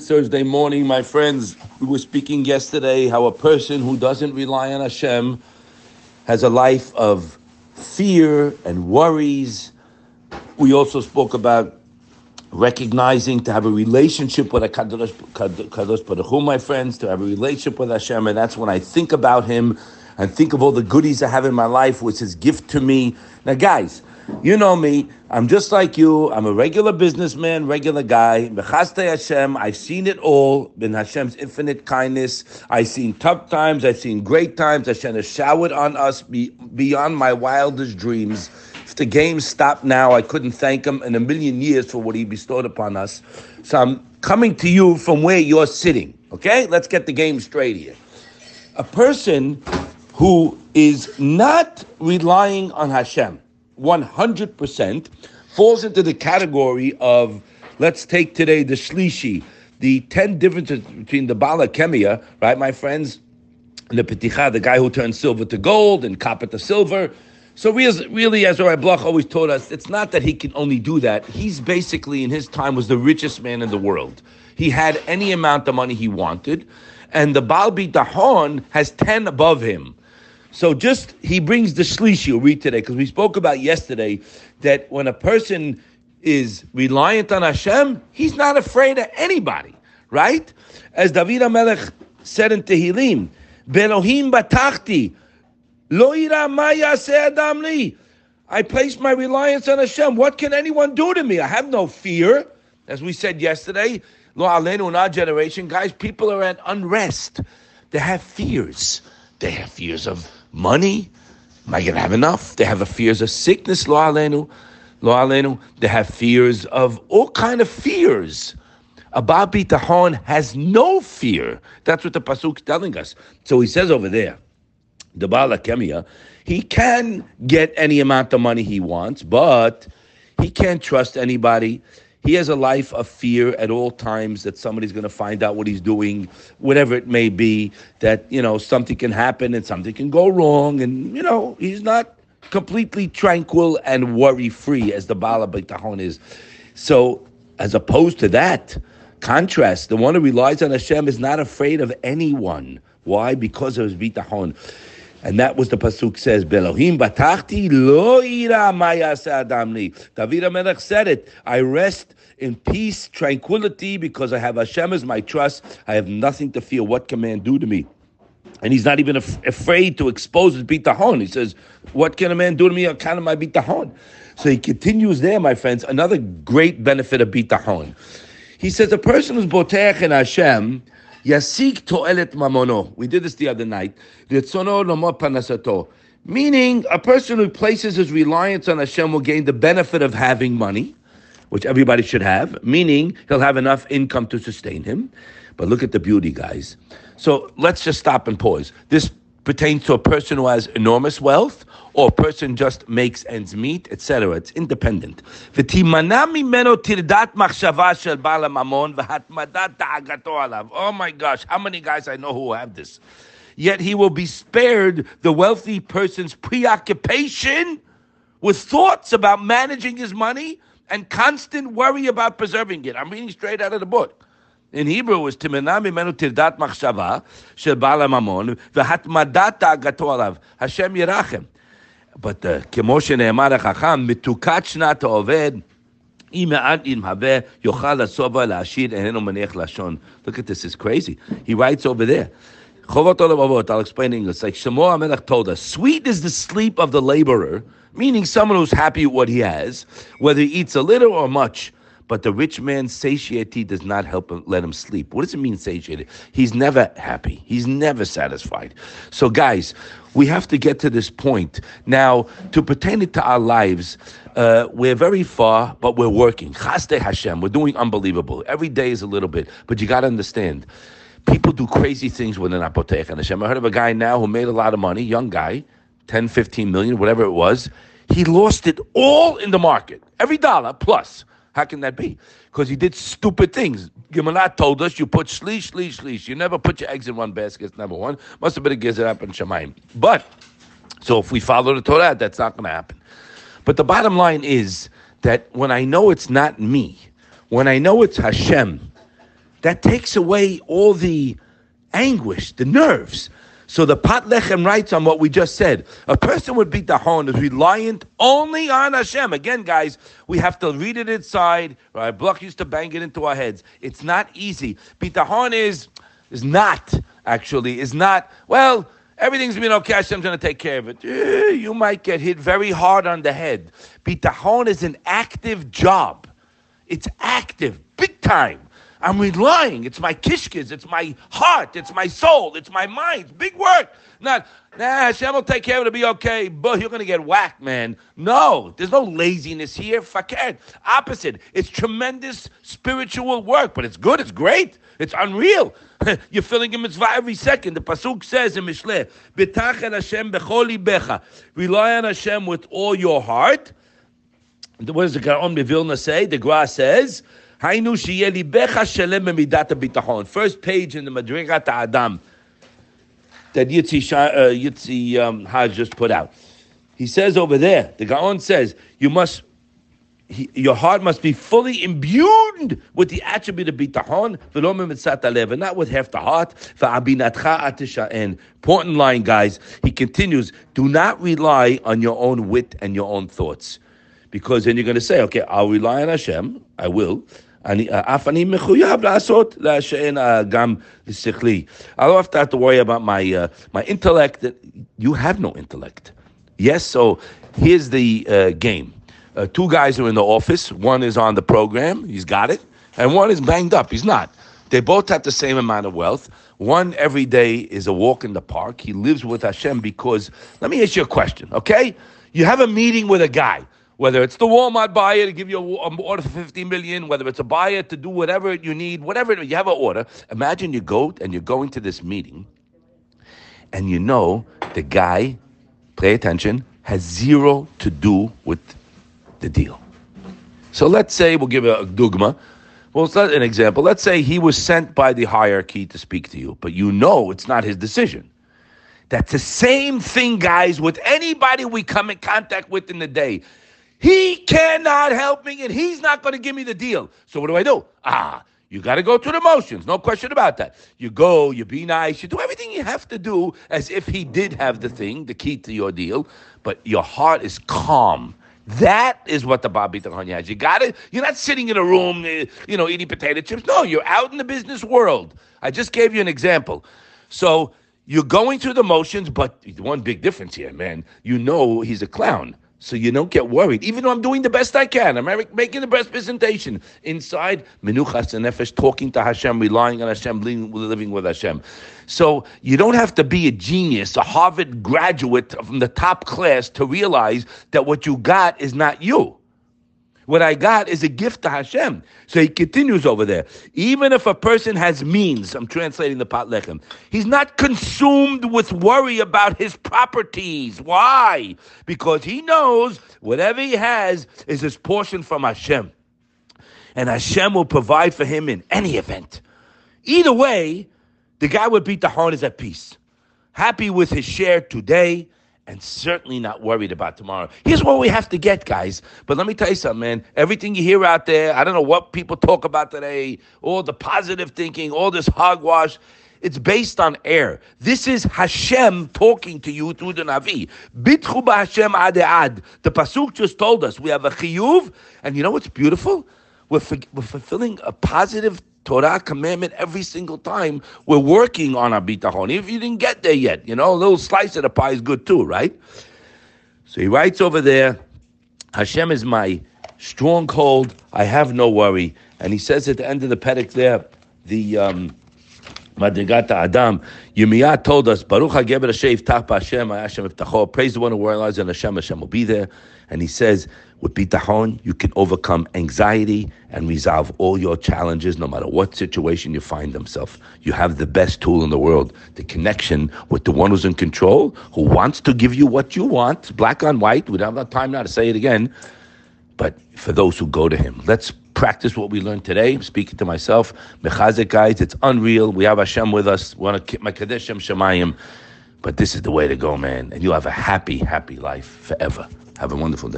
Thursday morning, my friends. We were speaking yesterday how a person who doesn't rely on Hashem has a life of fear and worries. We also spoke about recognizing to have a relationship with a Kadosh, Kadosh Baruch Hu, my friends, to have a relationship with Hashem, and that's when I think about Him and think of all the goodies I have in my life, which is gift to me. Now, guys, you know me. I'm just like you. I'm a regular businessman, regular guy. Hashem. I've seen it all. Been Hashem's infinite kindness. I've seen tough times. I've seen great times. Hashem has showered on us be, beyond my wildest dreams. If the game stopped now, I couldn't thank him in a million years for what he bestowed upon us. So I'm coming to you from where you're sitting. Okay? Let's get the game straight here. A person who is not relying on Hashem 100% falls into the category of, let's take today the Shlishi, the 10 differences between the Bala Kemia, right, my friends, and the Peticha, the guy who turns silver to gold and copper to silver. So really, really as Rabbi Bloch always told us, it's not that he can only do that. He's basically, in his time, was the richest man in the world. He had any amount of money he wanted, and the Baal Bitahon has 10 above him. So just he brings the shlishi. We'll read today because we spoke about yesterday that when a person is reliant on Hashem, he's not afraid of anybody, right? As David Amelech said in Tehillim, "Belohim batachti, lo ira maya adam li." I place my reliance on Hashem. What can anyone do to me? I have no fear. As we said yesterday, lo alenu in our generation, guys, people are at unrest. They have fears. They have fears of money. Am I going to have enough? They have fears of sickness, lo alenu, lo alenu. They have fears of all kind of fears. Abba Bitahon has no fear. That's what the pasuk is telling us. So he says over there, the Bala Kemia, he can get any amount of money he wants, but he can't trust anybody. He has a life of fear at all times that somebody's going to find out what he's doing, whatever it may be, that, you know, something can happen and something can go wrong. And, you know, he's not completely tranquil and worry free as the Bala Bitahon is. So, as opposed to that, contrast, the one who relies on Hashem is not afraid of anyone. Why? Because of his bitahon. And that was the pasuk says, "Belohim batachti lo ira adamni." David Amelech said it. I rest in peace, tranquility, because I have Hashem as my trust. I have nothing to fear. What can man do to me? And he's not even af- afraid to expose his bitahon. He says, "What can a man do to me? Account of my bitahon." So he continues there, my friends. Another great benefit of bitahon. He says a person who's boteach in Hashem Yasik to'elet mamono. We did this the other night. Meaning, a person who places his reliance on Hashem will gain the benefit of having money, which everybody should have, meaning he'll have enough income to sustain him. But look at the beauty, guys. So let's just stop and pause. This pertains to a person who has enormous wealth or a person just makes ends meet, etc. It's independent. Oh my gosh, how many guys I know who have this? Yet he will be spared the wealthy person's preoccupation with thoughts about managing his money and constant worry about preserving it. I'm reading straight out of the book in Hebrew was Timenah Mimenu Tirdat Machshava Shel Baal Mamon V'Hatmadat Agato Alav Hashem Yirachem. But the כמו שנאמר החכם, מתוקת שנת העובד אם מעט ימהווה, יאכל השובע להשאיר, איננו מניח לשון. Look at this, it's crazy. He writes over there. Chovot HaLevavot, I'll explain in Like Shlomo HaMelech told us, sweet is the sleep of the laborer, meaning someone who's happy with what he has, whether he eats a little or much. But the rich man's satiety does not help him let him sleep. What does it mean satiated? He's never happy. He's never satisfied. So, guys, we have to get to this point. Now, to pertain it to our lives, uh, we're very far, but we're working. Chasdei Hashem, we're doing unbelievable. Every day is a little bit, but you got to understand. People do crazy things with an apotek and Hashem. I heard of a guy now who made a lot of money, young guy, 10, 15 million, whatever it was. He lost it all in the market, every dollar plus. How can that be? Because he did stupid things. Gemara told us you put shlish, shlish, shlish. You never put your eggs in one basket. Number one. Must have been a gizar and Shemaim. But, so if we follow the Torah, that's not going to happen. But the bottom line is that when I know it's not me, when I know it's Hashem, that takes away all the anguish, the nerves. So the Pat Lechem writes on what we just said. A person with bitachon is reliant only on Hashem. Again, guys, we have to read it inside. Right? Bloch used to bang it into our heads. It's not easy. Bitachon is is not actually is not well. Everything's been okay. Hashem's going to take care of it. Eh, you might get hit very hard on the head. Bitachon is an active job. It's active, big time. I'm relying. It's my kishkis. It's my heart. It's my soul. It's my mind. Big work. Not, nah, Hashem will take care of it. It'll be okay. But you're going to get whacked, man. No, there's no laziness here. Fakir. Opposite. It's tremendous spiritual work, but it's good. It's great. It's unreal. You're filling a mitzvah every second. The pasuk says in Mishleh, "B'tachet Hashem becholi becha." Rely on Hashem with all your heart. What does the Gaon Vilna say? The Gra says, First page in the Madrigat Adam that Yitzi, uh, Yitzi um, just put out. He says over there, the Gaon says, you must he, your heart must be fully imbued with the attribute of bitachon, and not with half the heart. Important line, guys. He continues: Do not rely on your own wit and your own thoughts, because then you're going to say, "Okay, I'll rely on Hashem. I will." אני, אף אני מחויב לעשות, שאין גם לשכלי. I don't have to worry about my, uh, my intellect. You have no intellect. Yes, so here's the uh, game. Uh, two guys are in the office. One is on the program, he's got it, and one is banged up, he's not. They both have the same amount of wealth. One every day is a walk in the park. He lives with Hashem because, let me ask you a question, okay? You have a meeting with a guy, whether it's the Walmart buyer to give you an um, order for 50 million, whether it's a buyer to do whatever you need, whatever, you have an order. Imagine you go and you're going to this meeting and you know the guy, pay attention, has zero to do with the deal. So let's say we'll give a dogma. Well, it's not an example. Let's say he was sent by the hierarchy to speak to you, but you know it's not his decision. That's the same thing, guys, with anybody we come in contact with in the day. He cannot help me and he's not going to give me the deal. So what do I do? Ah, you got to go through the motions. No question about that. You go, you be nice, you do everything you have to do as if he did have the thing, the key to your deal, but your heart is calm that is what the Bab Bitachon has. You got it. You're not sitting in a room, eh, you know, eating potato chips. No, you're out in the business world. I just gave you an example. So you're going through the motions, but one big difference here, man. You know he's a clown. So you don't get worried, even though I'm doing the best I can. I'm making the best presentation. Inside, menuchas and nefesh, talking to Hashem, relying on Hashem, living with Hashem. So you don't have to be a genius, a Harvard graduate from the top class to realize that what you got is not you. What I got is a gift to Hashem. So he continues over there. Even if a person has means, I'm translating the Pat Lechem, he's not consumed with worry about his properties. Why? Because he knows whatever he has is his portion from Hashem. And Hashem will provide for him in any event. Either way, the guy with bitachon is at peace. Happy with his share today and certainly not worried about tomorrow. Here's what we have to get, guys. But let me tell you something, man. Everything you hear out there, I don't know what people talk about today, all the positive thinking, all this hogwash. It's based on air. This is Hashem talking to you through the Navi. Bitchu Hashem ad The Pasuk just told us we have a chiyuv, and you know what's beautiful? We're, we're fulfilling a positive Torah commandment every single time we're working on our bitachon. If you didn't get there yet, you know, a little slice of the pie is good too, right? So he writes over there, Hashem is my stronghold. I have no worry. And he says at the end of the pedic there, the um, Madrigat Adam, Yirmiyah told us, Baruch HaGeber Hashem Hashem, Hashem praise the one who relies on Hashem, Hashem will be there. And he says, with bitachon, you can overcome anxiety and resolve all your challenges, no matter what situation you find yourself. You have the best tool in the world, the connection with the one who's in control, who wants to give you what you want, black on white. We don't have time now to say it again. But for those who go to him, let's practice what we learned today. I'm speaking to myself, mechazik guys, it's unreal. We have Hashem with us. We want to Kadeshem Shemayim. But this is the way to go, man. And you'll have a happy, happy life forever. Have a wonderful day.